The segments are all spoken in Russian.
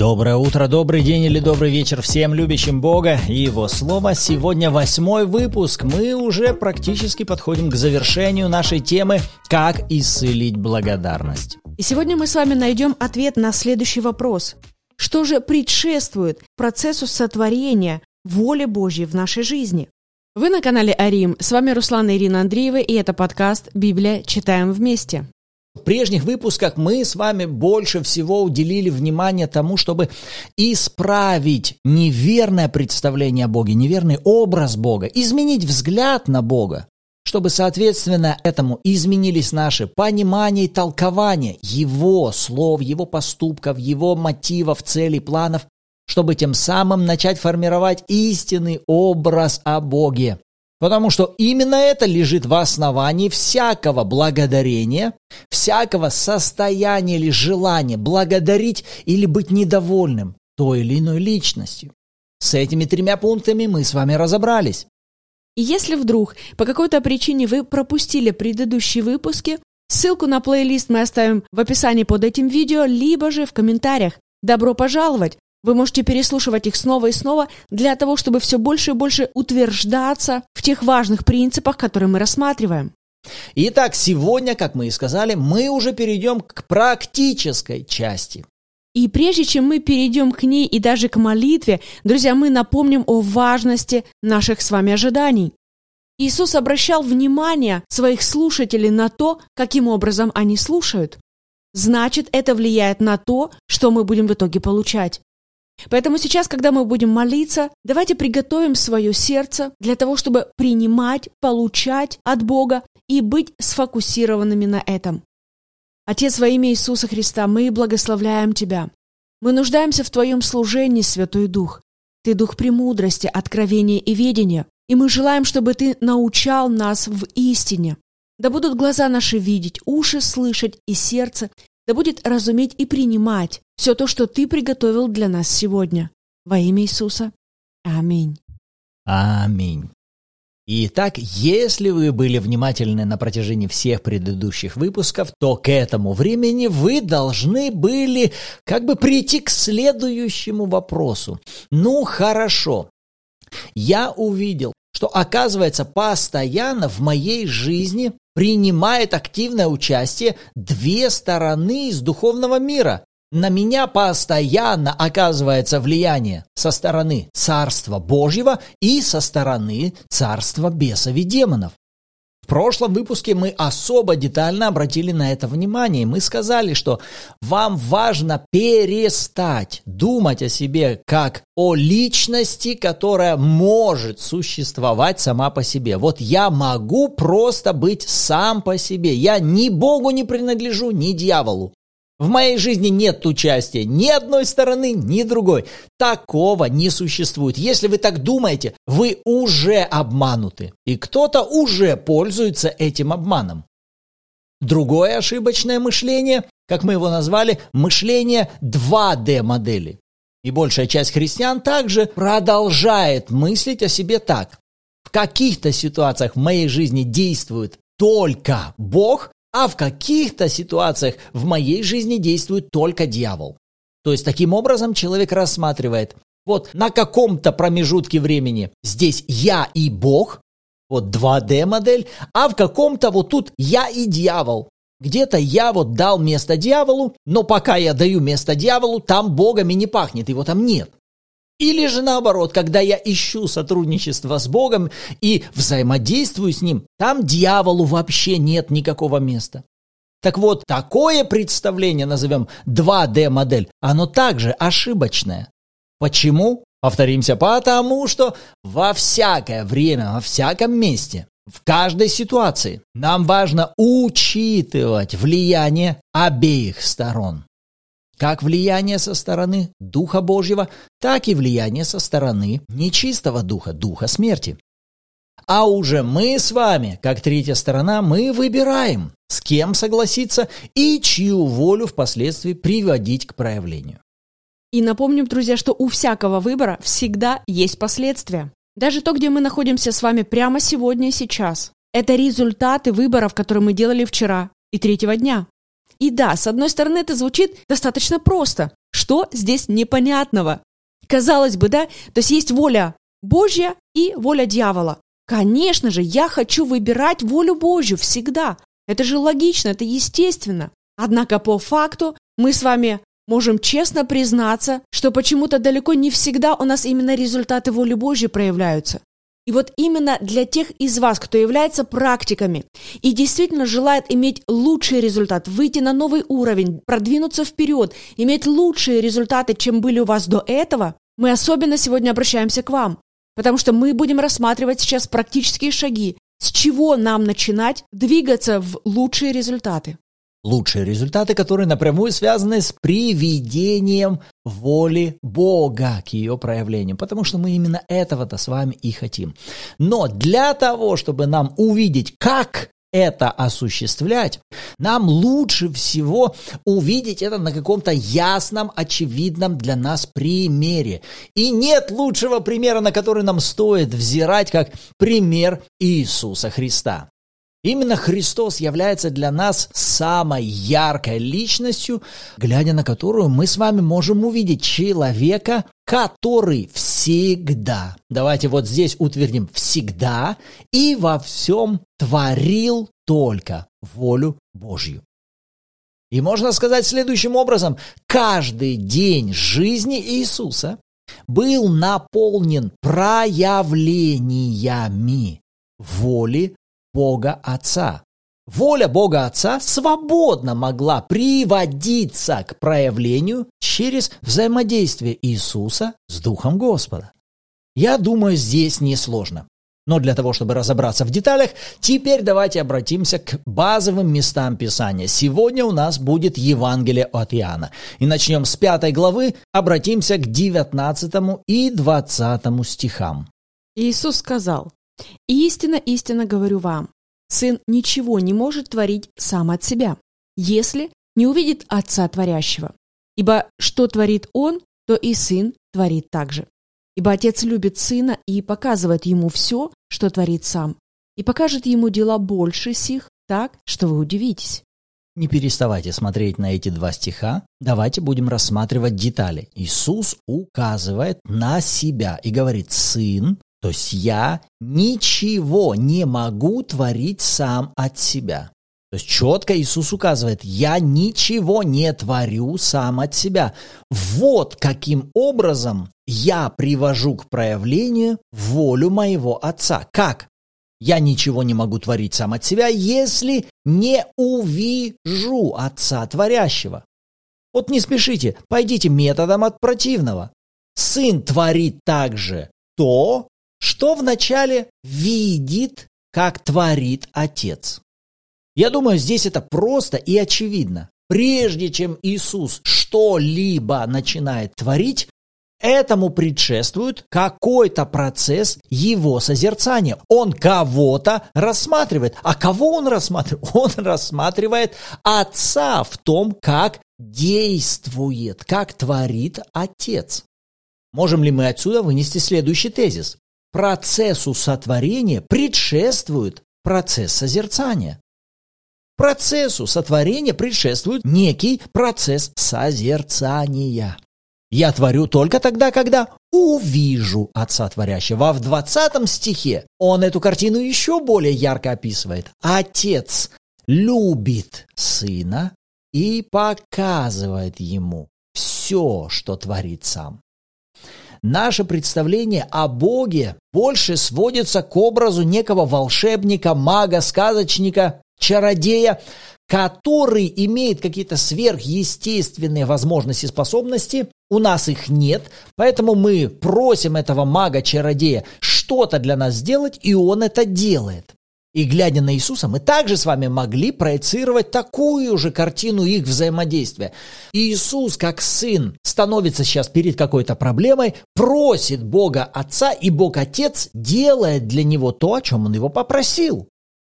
Доброе утро, добрый день или добрый вечер всем любящим Бога и Его Слово. Сегодня восьмой выпуск. Мы уже практически подходим к завершению нашей темы «Как исцелить благодарность». И сегодня мы с вами найдем ответ на следующий вопрос. Что же предшествует процессу сотворения воли Божьей в нашей жизни? Вы на канале Арим. С вами Руслана Ирина Андреева, и это подкаст «Библия. Читаем вместе». В прежних выпусках мы с вами больше всего уделили внимание тому, чтобы исправить неверное представление о Боге, неверный образ Бога, изменить взгляд на Бога, чтобы, соответственно, этому изменились наши понимания и толкования Его слов, Его поступков, Его мотивов, целей, планов, чтобы тем самым начать формировать истинный образ о Боге. Потому что именно это лежит в основании всякого благодарения, всякого состояния или желания благодарить или быть недовольным той или иной личностью. С этими тремя пунктами мы с вами разобрались. И если вдруг по какой-то причине вы пропустили предыдущие выпуски, ссылку на плейлист мы оставим в описании под этим видео, либо же в комментариях. Добро пожаловать! Вы можете переслушивать их снова и снова для того, чтобы все больше и больше утверждаться в тех важных принципах, которые мы рассматриваем. Итак, сегодня, как мы и сказали, мы уже перейдем к практической части. И прежде чем мы перейдем к ней и даже к молитве, друзья, мы напомним о важности наших с вами ожиданий. Иисус обращал внимание своих слушателей на то, каким образом они слушают. Значит, это влияет на то, что мы будем в итоге получать. Поэтому сейчас, когда мы будем молиться, давайте приготовим свое сердце для того, чтобы принимать, получать от Бога и быть сфокусированными на этом. Отец, во имя Иисуса Христа, мы благословляем Тебя. Мы нуждаемся в Твоем служении, Святой Дух. Ты Дух премудрости, откровения и ведения. И мы желаем, чтобы Ты научал нас в истине. Да будут глаза наши видеть, уши слышать и сердце да будет разуметь и принимать все то, что Ты приготовил для нас сегодня. Во имя Иисуса. Аминь. Аминь. Итак, если вы были внимательны на протяжении всех предыдущих выпусков, то к этому времени вы должны были как бы прийти к следующему вопросу. Ну хорошо, я увидел, что оказывается постоянно в моей жизни принимает активное участие две стороны из духовного мира. На меня постоянно оказывается влияние со стороны Царства Божьего и со стороны Царства бесов и демонов прошлом выпуске мы особо детально обратили на это внимание. Мы сказали, что вам важно перестать думать о себе как о личности, которая может существовать сама по себе. Вот я могу просто быть сам по себе. Я ни Богу не принадлежу, ни дьяволу. В моей жизни нет участия ни одной стороны, ни другой. Такого не существует. Если вы так думаете, вы уже обмануты. И кто-то уже пользуется этим обманом. Другое ошибочное мышление, как мы его назвали, мышление 2D модели. И большая часть христиан также продолжает мыслить о себе так. В каких-то ситуациях в моей жизни действует только Бог, а в каких-то ситуациях в моей жизни действует только дьявол. То есть таким образом человек рассматривает, вот на каком-то промежутке времени здесь я и Бог, вот 2D модель, а в каком-то вот тут я и дьявол. Где-то я вот дал место дьяволу, но пока я даю место дьяволу, там Богами не пахнет, его там нет. Или же наоборот, когда я ищу сотрудничество с Богом и взаимодействую с Ним, там дьяволу вообще нет никакого места. Так вот, такое представление, назовем 2D-модель, оно также ошибочное. Почему? Повторимся, потому что во всякое время, во всяком месте, в каждой ситуации нам важно учитывать влияние обеих сторон. Как влияние со стороны Духа Божьего, так и влияние со стороны нечистого Духа, Духа смерти. А уже мы с вами, как третья сторона, мы выбираем, с кем согласиться и чью волю впоследствии приводить к проявлению. И напомним, друзья, что у всякого выбора всегда есть последствия. Даже то, где мы находимся с вами прямо сегодня и сейчас. Это результаты выборов, которые мы делали вчера и третьего дня. И да, с одной стороны, это звучит достаточно просто. Что здесь непонятного? Казалось бы, да? То есть есть воля Божья и воля дьявола. Конечно же, я хочу выбирать волю Божью всегда. Это же логично, это естественно. Однако по факту мы с вами можем честно признаться, что почему-то далеко не всегда у нас именно результаты воли Божьей проявляются. И вот именно для тех из вас, кто является практиками и действительно желает иметь лучший результат, выйти на новый уровень, продвинуться вперед, иметь лучшие результаты, чем были у вас до этого, мы особенно сегодня обращаемся к вам, потому что мы будем рассматривать сейчас практические шаги, с чего нам начинать двигаться в лучшие результаты. Лучшие результаты, которые напрямую связаны с приведением воли Бога к ее проявлению, потому что мы именно этого-то с вами и хотим. Но для того, чтобы нам увидеть, как это осуществлять, нам лучше всего увидеть это на каком-то ясном, очевидном для нас примере. И нет лучшего примера, на который нам стоит взирать, как пример Иисуса Христа. Именно Христос является для нас самой яркой личностью, глядя на которую мы с вами можем увидеть человека, который всегда, давайте вот здесь утвердим, всегда и во всем творил только волю Божью. И можно сказать следующим образом, каждый день жизни Иисуса был наполнен проявлениями воли Бога Отца. Воля Бога Отца свободно могла приводиться к проявлению через взаимодействие Иисуса с Духом Господа. Я думаю, здесь несложно. Но для того, чтобы разобраться в деталях, теперь давайте обратимся к базовым местам Писания. Сегодня у нас будет Евангелие от Иоанна. И начнем с пятой главы, обратимся к 19 и 20 стихам. Иисус сказал, Истинно, истинно говорю вам, сын ничего не может творить сам от себя, если не увидит Отца Творящего. Ибо что творит Он, то и Сын творит также. Ибо Отец любит Сына и показывает Ему все, что творит Сам, и покажет Ему дела больше сих, так, что вы удивитесь. Не переставайте смотреть на эти два стиха. Давайте будем рассматривать детали. Иисус указывает на себя и говорит, «Сын то есть я ничего не могу творить сам от себя. То есть четко Иисус указывает, я ничего не творю сам от себя. Вот каким образом я привожу к проявлению волю моего Отца. Как? Я ничего не могу творить сам от себя, если не увижу Отца Творящего. Вот не спешите, пойдите методом от противного. Сын творит также то, что вначале видит, как творит Отец. Я думаю, здесь это просто и очевидно. Прежде чем Иисус что-либо начинает творить, Этому предшествует какой-то процесс его созерцания. Он кого-то рассматривает. А кого он рассматривает? Он рассматривает Отца в том, как действует, как творит Отец. Можем ли мы отсюда вынести следующий тезис? Процессу сотворения предшествует процесс созерцания. Процессу сотворения предшествует некий процесс созерцания. Я творю только тогда, когда увижу Отца Творящего. А в 20 стихе он эту картину еще более ярко описывает. Отец любит Сына и показывает ему все, что творит сам. Наше представление о Боге больше сводится к образу некого волшебника, мага, сказочника, чародея, который имеет какие-то сверхъестественные возможности и способности, у нас их нет, поэтому мы просим этого мага-чародея что-то для нас сделать, и он это делает. И глядя на Иисуса, мы также с вами могли проецировать такую же картину их взаимодействия. Иисус, как сын, становится сейчас перед какой-то проблемой, просит Бога Отца, и Бог Отец делает для него то, о чем он его попросил.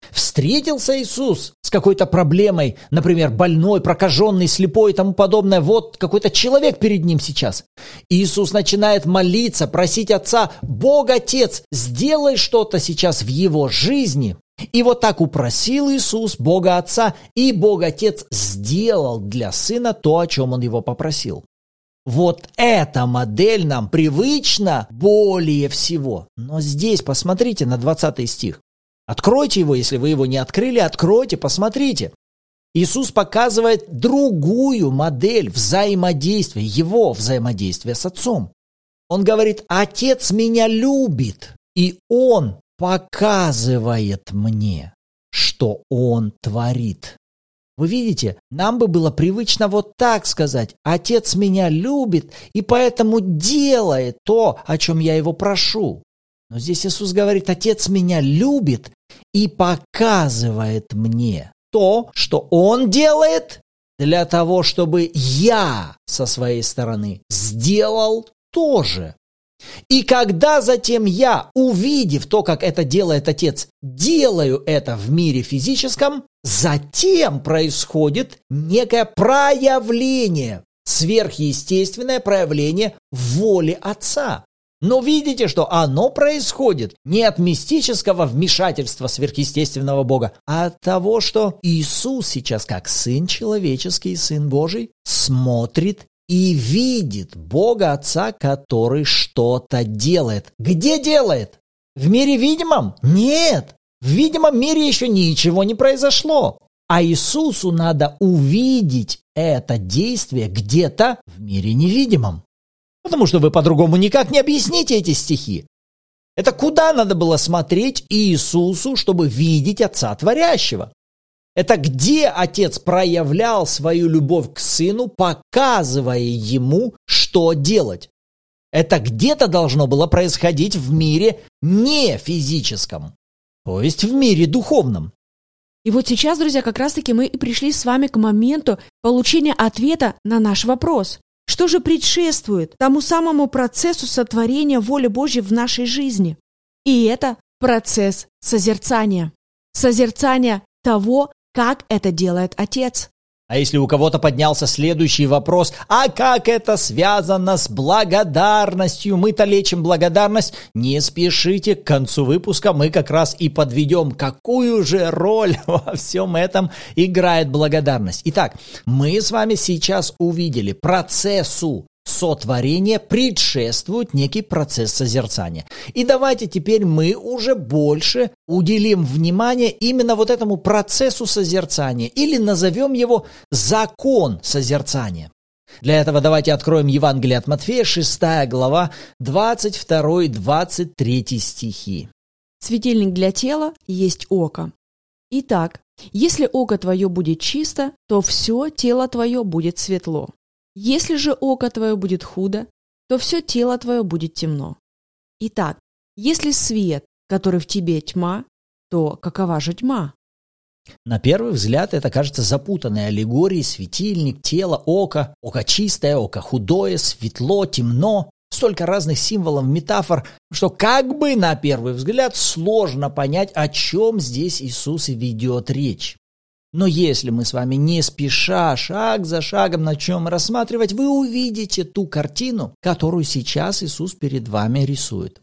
Встретился Иисус с какой-то проблемой, например, больной, прокаженный, слепой и тому подобное. Вот какой-то человек перед ним сейчас. Иисус начинает молиться, просить Отца, Бог Отец, сделай что-то сейчас в его жизни. И вот так упросил Иисус Бога Отца, и Бог Отец сделал для Сына то, о чем Он его попросил. Вот эта модель нам привычна более всего. Но здесь посмотрите на 20 стих. Откройте его, если вы его не открыли, откройте, посмотрите. Иисус показывает другую модель взаимодействия, его взаимодействия с Отцом. Он говорит, Отец меня любит, и Он показывает мне, что Он творит. Вы видите, нам бы было привычно вот так сказать. Отец меня любит и поэтому делает то, о чем я его прошу. Но здесь Иисус говорит, Отец меня любит и показывает мне то, что Он делает для того, чтобы я со своей стороны сделал то же. И когда затем я, увидев то, как это делает Отец, делаю это в мире физическом, затем происходит некое проявление, сверхъестественное проявление воли Отца. Но видите, что оно происходит не от мистического вмешательства сверхъестественного Бога, а от того, что Иисус сейчас, как Сын человеческий, Сын Божий, смотрит и видит Бога Отца, который что-то делает. Где делает? В мире видимом? Нет. В видимом мире еще ничего не произошло. А Иисусу надо увидеть это действие где-то в мире невидимом. Потому что вы по-другому никак не объясните эти стихи. Это куда надо было смотреть Иисусу, чтобы видеть Отца Творящего? Это где отец проявлял свою любовь к сыну, показывая ему, что делать. Это где-то должно было происходить в мире не физическом, то есть в мире духовном. И вот сейчас, друзья, как раз-таки мы и пришли с вами к моменту получения ответа на наш вопрос. Что же предшествует тому самому процессу сотворения воли Божьей в нашей жизни? И это процесс созерцания. Созерцания того, как это делает отец. А если у кого-то поднялся следующий вопрос, а как это связано с благодарностью? Мы-то лечим благодарность. Не спешите, к концу выпуска мы как раз и подведем, какую же роль во всем этом играет благодарность. Итак, мы с вами сейчас увидели процессу сотворение предшествует некий процесс созерцания. И давайте теперь мы уже больше уделим внимание именно вот этому процессу созерцания или назовем его закон созерцания. Для этого давайте откроем Евангелие от Матфея, 6 глава, 22-23 стихи. Светильник для тела есть око. Итак, если око твое будет чисто, то все тело твое будет светло. Если же око твое будет худо, то все тело твое будет темно. Итак, если свет, который в тебе тьма, то какова же тьма? На первый взгляд это кажется запутанной аллегорией светильник, тело, око, око чистое, око худое, светло, темно. Столько разных символов, метафор, что как бы на первый взгляд сложно понять, о чем здесь Иисус ведет речь. Но если мы с вами не спеша, шаг за шагом начнем рассматривать, вы увидите ту картину, которую сейчас Иисус перед вами рисует.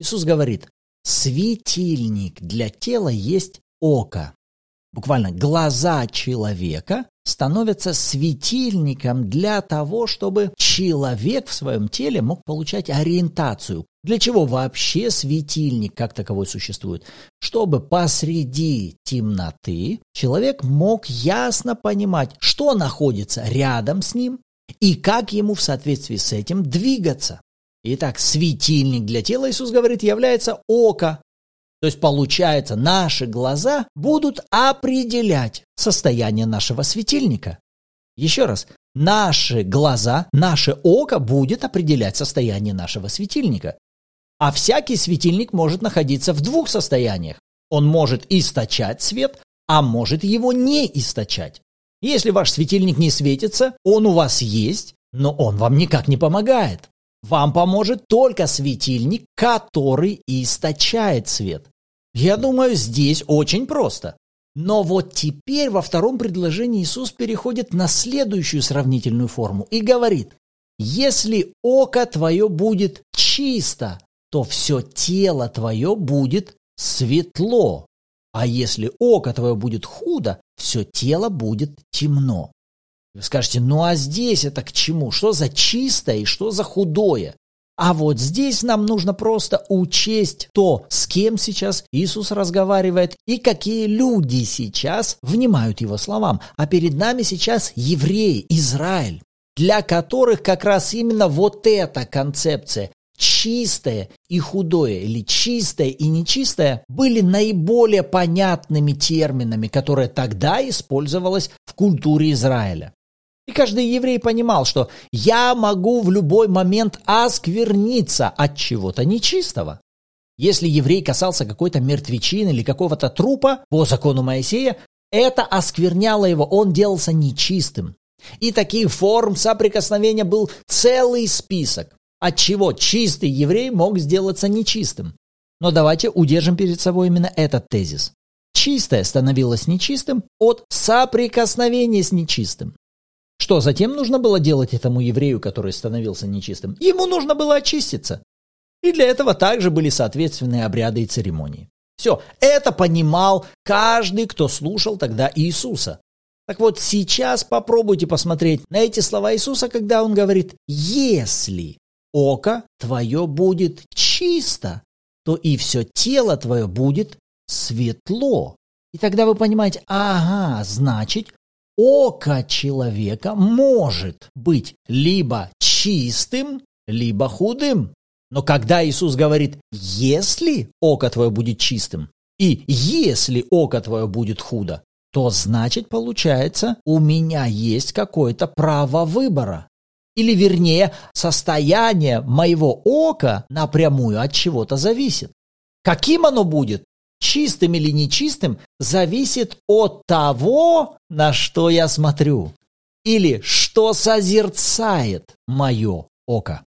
Иисус говорит, светильник для тела есть око. Буквально глаза человека становятся светильником для того, чтобы человек в своем теле мог получать ориентацию, для чего вообще светильник как таковой существует? Чтобы посреди темноты человек мог ясно понимать, что находится рядом с ним и как ему в соответствии с этим двигаться. Итак, светильник для тела, Иисус говорит, является око. То есть, получается, наши глаза будут определять состояние нашего светильника. Еще раз, наши глаза, наше око будет определять состояние нашего светильника. А всякий светильник может находиться в двух состояниях. Он может источать свет, а может его не источать. Если ваш светильник не светится, он у вас есть, но он вам никак не помогает. Вам поможет только светильник, который источает свет. Я думаю, здесь очень просто. Но вот теперь во втором предложении Иисус переходит на следующую сравнительную форму и говорит, если око твое будет чисто, то все тело твое будет светло. А если око твое будет худо, все тело будет темно. Вы скажете, ну а здесь это к чему? Что за чистое и что за худое? А вот здесь нам нужно просто учесть то, с кем сейчас Иисус разговаривает и какие люди сейчас внимают его словам. А перед нами сейчас евреи, Израиль, для которых как раз именно вот эта концепция чистое и худое или чистое и нечистое были наиболее понятными терминами, которые тогда использовалось в культуре Израиля. И каждый еврей понимал, что я могу в любой момент оскверниться от чего-то нечистого. Если еврей касался какой-то мертвечины или какого-то трупа, по закону Моисея, это оскверняло его, он делался нечистым. И таких форм соприкосновения был целый список, от чего чистый еврей мог сделаться нечистым. Но давайте удержим перед собой именно этот тезис. Чистое становилось нечистым от соприкосновения с нечистым. Что затем нужно было делать этому еврею, который становился нечистым? Ему нужно было очиститься. И для этого также были соответственные обряды и церемонии. Все, это понимал каждый, кто слушал тогда Иисуса. Так вот, сейчас попробуйте посмотреть на эти слова Иисуса, когда он говорит, если око твое будет чисто, то и все тело твое будет светло. И тогда вы понимаете, ага, значит, око человека может быть либо чистым, либо худым. Но когда Иисус говорит, если око твое будет чистым, и если око твое будет худо, то значит, получается, у меня есть какое-то право выбора. Или вернее, состояние моего ока напрямую от чего-то зависит. Каким оно будет? чистым или нечистым, зависит от того, на что я смотрю, или что созерцает мое око.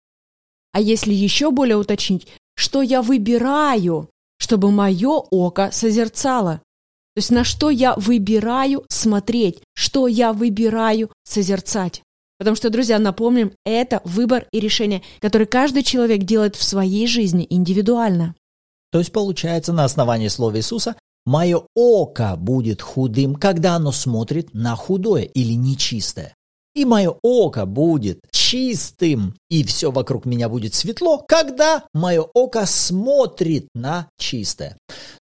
А если еще более уточнить, что я выбираю, чтобы мое око созерцало? То есть на что я выбираю смотреть, что я выбираю созерцать. Потому что, друзья, напомним, это выбор и решение, который каждый человек делает в своей жизни индивидуально. То есть получается на основании слова Иисуса «Мое око будет худым, когда оно смотрит на худое или нечистое. И мое око будет чистым, и все вокруг меня будет светло, когда мое око смотрит на чистое.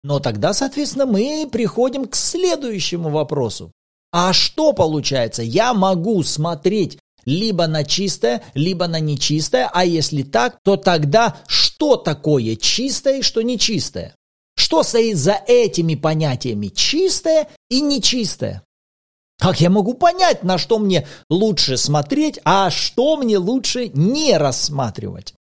Но тогда, соответственно, мы приходим к следующему вопросу. А что получается? Я могу смотреть либо на чистое, либо на нечистое, а если так, то тогда что такое чистое и что нечистое? Что стоит за этими понятиями чистое и нечистое? Как я могу понять, на что мне лучше смотреть, а что мне лучше не рассматривать?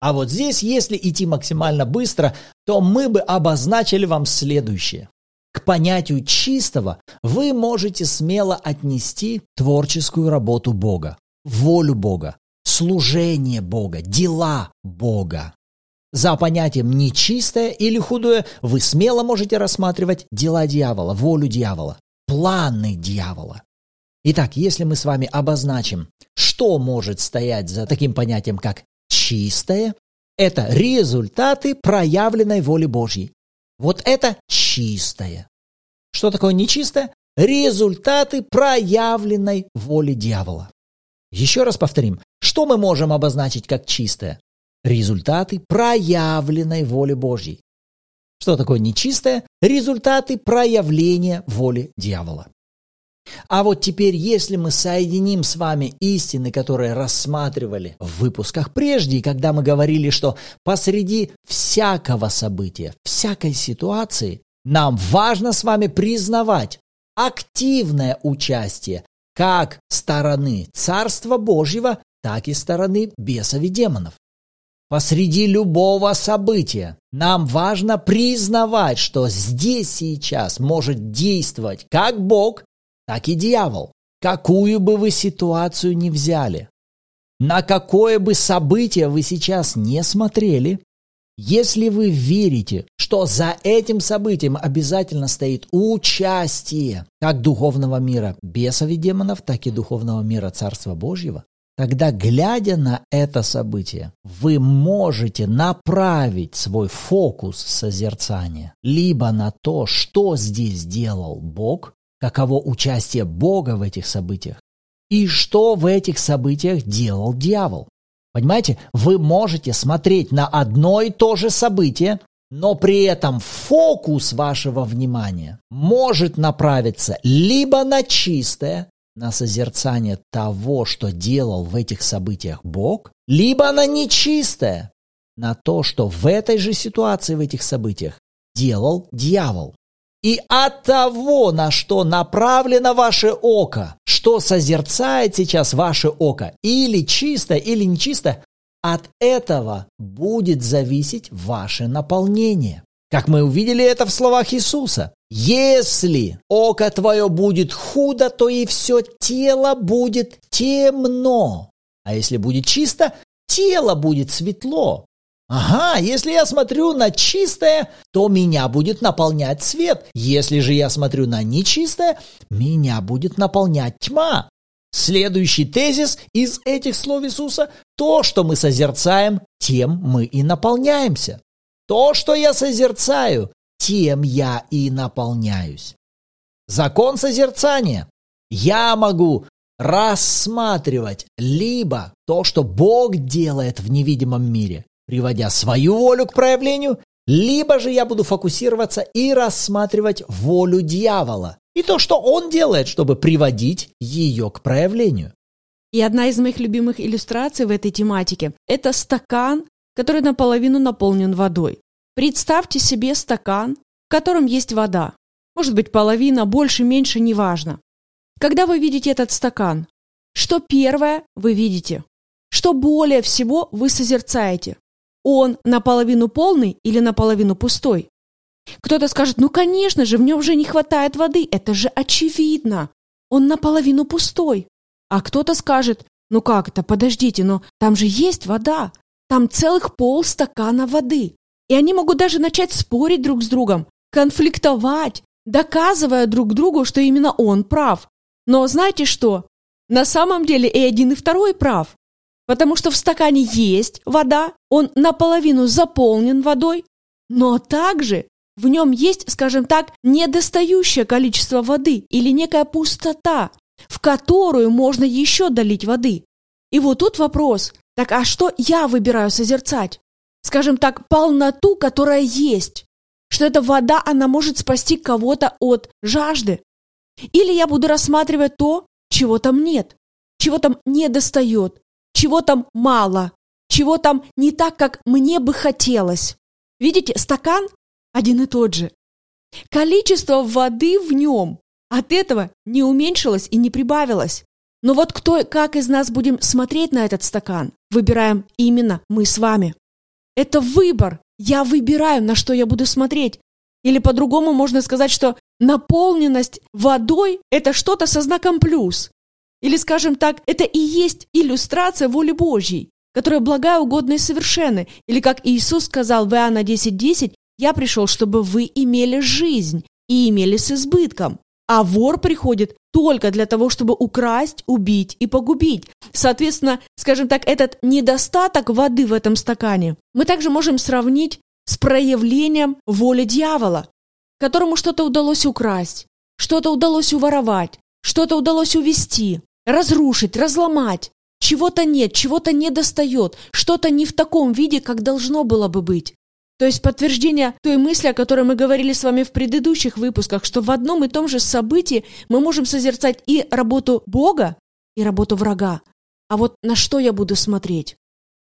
А вот здесь, если идти максимально быстро, то мы бы обозначили вам следующее. К понятию чистого вы можете смело отнести творческую работу Бога, волю Бога, служение Бога, дела Бога. За понятием нечистое или худое вы смело можете рассматривать дела дьявола, волю дьявола, планы дьявола. Итак, если мы с вами обозначим, что может стоять за таким понятием, как чистое, это результаты проявленной воли Божьей. Вот это чистое. Что такое нечистое? Результаты проявленной воли дьявола. Еще раз повторим, что мы можем обозначить как чистое? Результаты проявленной воли Божьей. Что такое нечистое? Результаты проявления воли дьявола. А вот теперь, если мы соединим с вами истины, которые рассматривали в выпусках прежде, когда мы говорили, что посреди всякого события, всякой ситуации, нам важно с вами признавать активное участие как стороны Царства Божьего, так и стороны бесов и демонов. Посреди любого события нам важно признавать, что здесь сейчас может действовать как Бог, так и дьявол, какую бы вы ситуацию ни взяли. На какое бы событие вы сейчас не смотрели, если вы верите, что за этим событием обязательно стоит участие как духовного мира бесов и демонов, так и духовного мира Царства Божьего, тогда, глядя на это событие, вы можете направить свой фокус созерцания либо на то, что здесь делал Бог, каково участие Бога в этих событиях, И что в этих событиях делал дьявол? Понимаете, вы можете смотреть на одно и то же событие, но при этом фокус вашего внимания может направиться либо на чистое, на созерцание того, что делал в этих событиях Бог, либо на нечистое, на то, что в этой же ситуации, в этих событиях делал дьявол. И от того, на что направлено ваше око, что созерцает сейчас ваше око, или чисто, или нечисто, от этого будет зависеть ваше наполнение. Как мы увидели это в словах Иисуса. Если око твое будет худо, то и все тело будет темно. А если будет чисто, тело будет светло. Ага, если я смотрю на чистое, то меня будет наполнять свет. Если же я смотрю на нечистое, меня будет наполнять тьма. Следующий тезис из этих слов Иисуса – то, что мы созерцаем, тем мы и наполняемся. То, что я созерцаю, тем я и наполняюсь. Закон созерцания. Я могу рассматривать либо то, что Бог делает в невидимом мире, приводя свою волю к проявлению, либо же я буду фокусироваться и рассматривать волю дьявола и то, что он делает, чтобы приводить ее к проявлению. И одна из моих любимых иллюстраций в этой тематике – это стакан, который наполовину наполнен водой. Представьте себе стакан, в котором есть вода. Может быть, половина, больше, меньше, неважно. Когда вы видите этот стакан, что первое вы видите? Что более всего вы созерцаете? Он наполовину полный или наполовину пустой? Кто-то скажет, ну конечно же, в нем же не хватает воды, это же очевидно. Он наполовину пустой. А кто-то скажет, ну как это, подождите, но там же есть вода. Там целых пол стакана воды. И они могут даже начать спорить друг с другом, конфликтовать, доказывая друг другу, что именно он прав. Но знаете что? На самом деле и один, и второй прав. Потому что в стакане есть вода, он наполовину заполнен водой, но также в нем есть, скажем так, недостающее количество воды или некая пустота, в которую можно еще долить воды. И вот тут вопрос, так а что я выбираю созерцать? Скажем так, полноту, которая есть. Что эта вода, она может спасти кого-то от жажды. Или я буду рассматривать то, чего там нет, чего там не достает, чего там мало, чего там не так, как мне бы хотелось. Видите, стакан один и тот же. Количество воды в нем от этого не уменьшилось и не прибавилось. Но вот кто, как из нас будем смотреть на этот стакан, выбираем именно мы с вами. Это выбор. Я выбираю, на что я буду смотреть. Или по-другому можно сказать, что наполненность водой – это что-то со знаком плюс. Или, скажем так, это и есть иллюстрация воли Божьей, которая благая, угодная и совершенна. Или, как Иисус сказал в Иоанна 10.10, 10, «Я пришел, чтобы вы имели жизнь и имели с избытком». А вор приходит только для того, чтобы украсть, убить и погубить. Соответственно, скажем так, этот недостаток воды в этом стакане мы также можем сравнить с проявлением воли дьявола, которому что-то удалось украсть, что-то удалось уворовать, что-то удалось увести, разрушить, разломать. Чего-то нет, чего-то не достает, что-то не в таком виде, как должно было бы быть. То есть подтверждение той мысли, о которой мы говорили с вами в предыдущих выпусках, что в одном и том же событии мы можем созерцать и работу Бога, и работу врага. А вот на что я буду смотреть?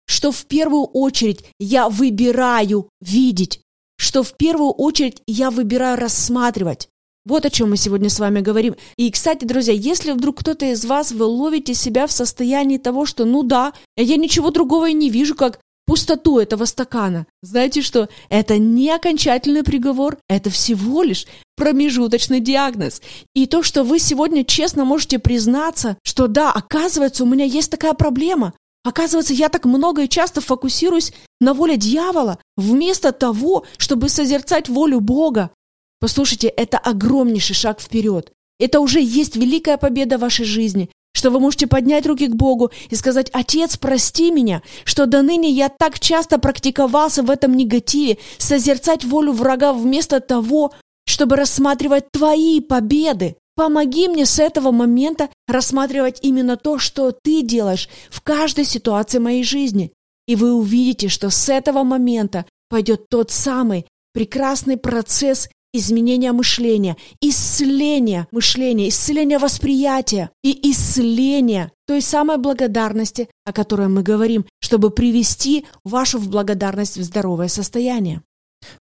Что в первую очередь я выбираю видеть, что в первую очередь я выбираю рассматривать. Вот о чем мы сегодня с вами говорим. И, кстати, друзья, если вдруг кто-то из вас, вы ловите себя в состоянии того, что, ну да, я ничего другого и не вижу, как пустоту этого стакана. Знаете что? Это не окончательный приговор, это всего лишь промежуточный диагноз. И то, что вы сегодня честно можете признаться, что да, оказывается, у меня есть такая проблема. Оказывается, я так много и часто фокусируюсь на воле дьявола, вместо того, чтобы созерцать волю Бога. Послушайте, это огромнейший шаг вперед. Это уже есть великая победа вашей жизни, что вы можете поднять руки к Богу и сказать, «Отец, прости меня, что до ныне я так часто практиковался в этом негативе, созерцать волю врага вместо того, чтобы рассматривать Твои победы». Помоги мне с этого момента рассматривать именно то, что ты делаешь в каждой ситуации моей жизни. И вы увидите, что с этого момента пойдет тот самый прекрасный процесс изменения мышления, исцеления мышления, исцеления восприятия и исцеления той самой благодарности, о которой мы говорим, чтобы привести вашу в благодарность в здоровое состояние.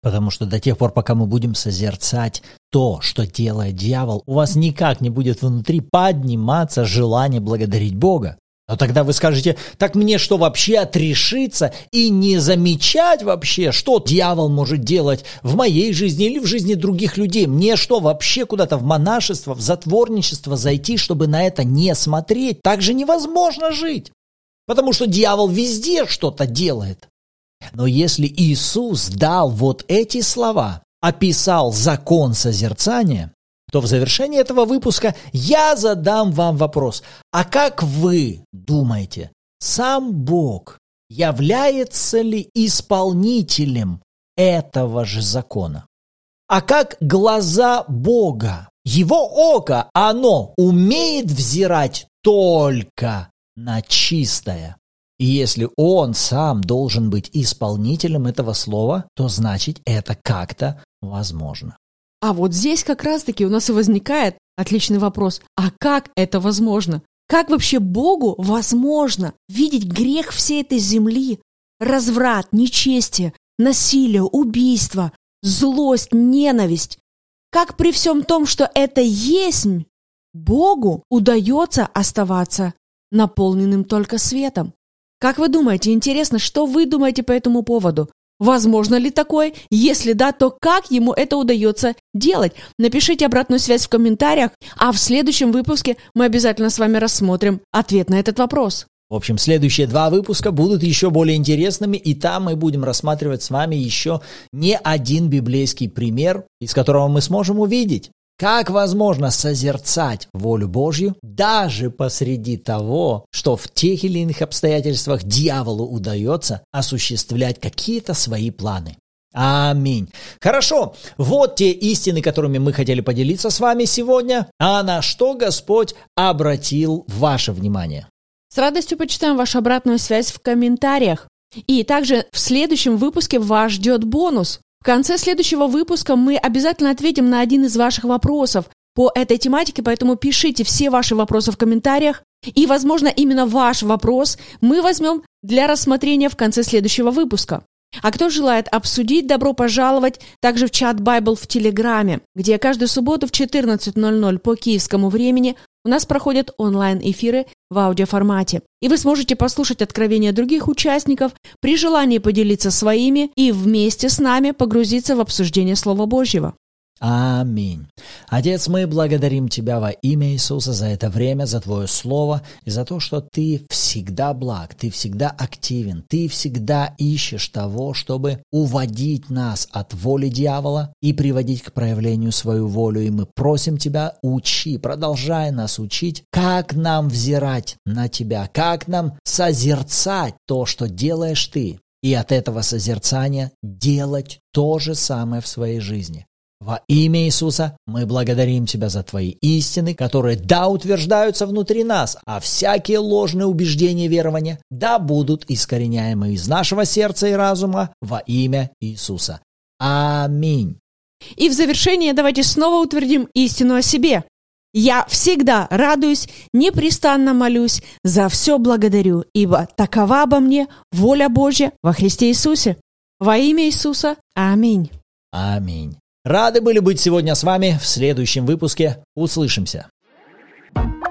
Потому что до тех пор, пока мы будем созерцать то, что делает дьявол, у вас никак не будет внутри подниматься желание благодарить Бога. Но тогда вы скажете, так мне что вообще отрешиться и не замечать вообще, что дьявол может делать в моей жизни или в жизни других людей? Мне что вообще куда-то в монашество, в затворничество зайти, чтобы на это не смотреть? Так же невозможно жить. Потому что дьявол везде что-то делает. Но если Иисус дал вот эти слова, описал закон созерцания, то в завершении этого выпуска я задам вам вопрос. А как вы думаете, сам Бог является ли исполнителем этого же закона? А как глаза Бога, его око, оно умеет взирать только на чистое? И если он сам должен быть исполнителем этого слова, то значит это как-то возможно. А вот здесь как раз-таки у нас и возникает отличный вопрос. А как это возможно? Как вообще Богу возможно видеть грех всей этой земли? Разврат, нечестие, насилие, убийство, злость, ненависть. Как при всем том, что это есть, Богу удается оставаться наполненным только светом? Как вы думаете, интересно, что вы думаете по этому поводу? Возможно ли такое? Если да, то как ему это удается делать? Напишите обратную связь в комментариях, а в следующем выпуске мы обязательно с вами рассмотрим ответ на этот вопрос. В общем, следующие два выпуска будут еще более интересными, и там мы будем рассматривать с вами еще не один библейский пример, из которого мы сможем увидеть, как возможно созерцать волю Божью даже посреди того, что в тех или иных обстоятельствах дьяволу удается осуществлять какие-то свои планы? Аминь. Хорошо, вот те истины, которыми мы хотели поделиться с вами сегодня. А на что Господь обратил ваше внимание? С радостью почитаем вашу обратную связь в комментариях. И также в следующем выпуске вас ждет бонус. В конце следующего выпуска мы обязательно ответим на один из ваших вопросов по этой тематике, поэтому пишите все ваши вопросы в комментариях. И, возможно, именно ваш вопрос мы возьмем для рассмотрения в конце следующего выпуска. А кто желает обсудить, добро пожаловать также в чат Bible в Телеграме, где каждую субботу в 14.00 по киевскому времени у нас проходят онлайн-эфиры в аудиоформате. И вы сможете послушать откровения других участников, при желании поделиться своими и вместе с нами погрузиться в обсуждение Слова Божьего. Аминь. Отец, мы благодарим Тебя во имя Иисуса за это время, за Твое Слово и за то, что Ты всегда благ, Ты всегда активен, Ты всегда ищешь того, чтобы уводить нас от воли дьявола и приводить к проявлению свою волю. И мы просим Тебя, учи, продолжай нас учить, как нам взирать на Тебя, как нам созерцать то, что делаешь Ты, и от этого созерцания делать то же самое в своей жизни. Во имя Иисуса мы благодарим Тебя за Твои истины, которые да утверждаются внутри нас, а всякие ложные убеждения и верования да будут искореняемы из нашего сердца и разума во имя Иисуса. Аминь. И в завершение давайте снова утвердим истину о себе. Я всегда радуюсь, непрестанно молюсь, за все благодарю, ибо такова обо мне воля Божья во Христе Иисусе. Во имя Иисуса. Аминь. Аминь. Рады были быть сегодня с вами в следующем выпуске. Услышимся. thank you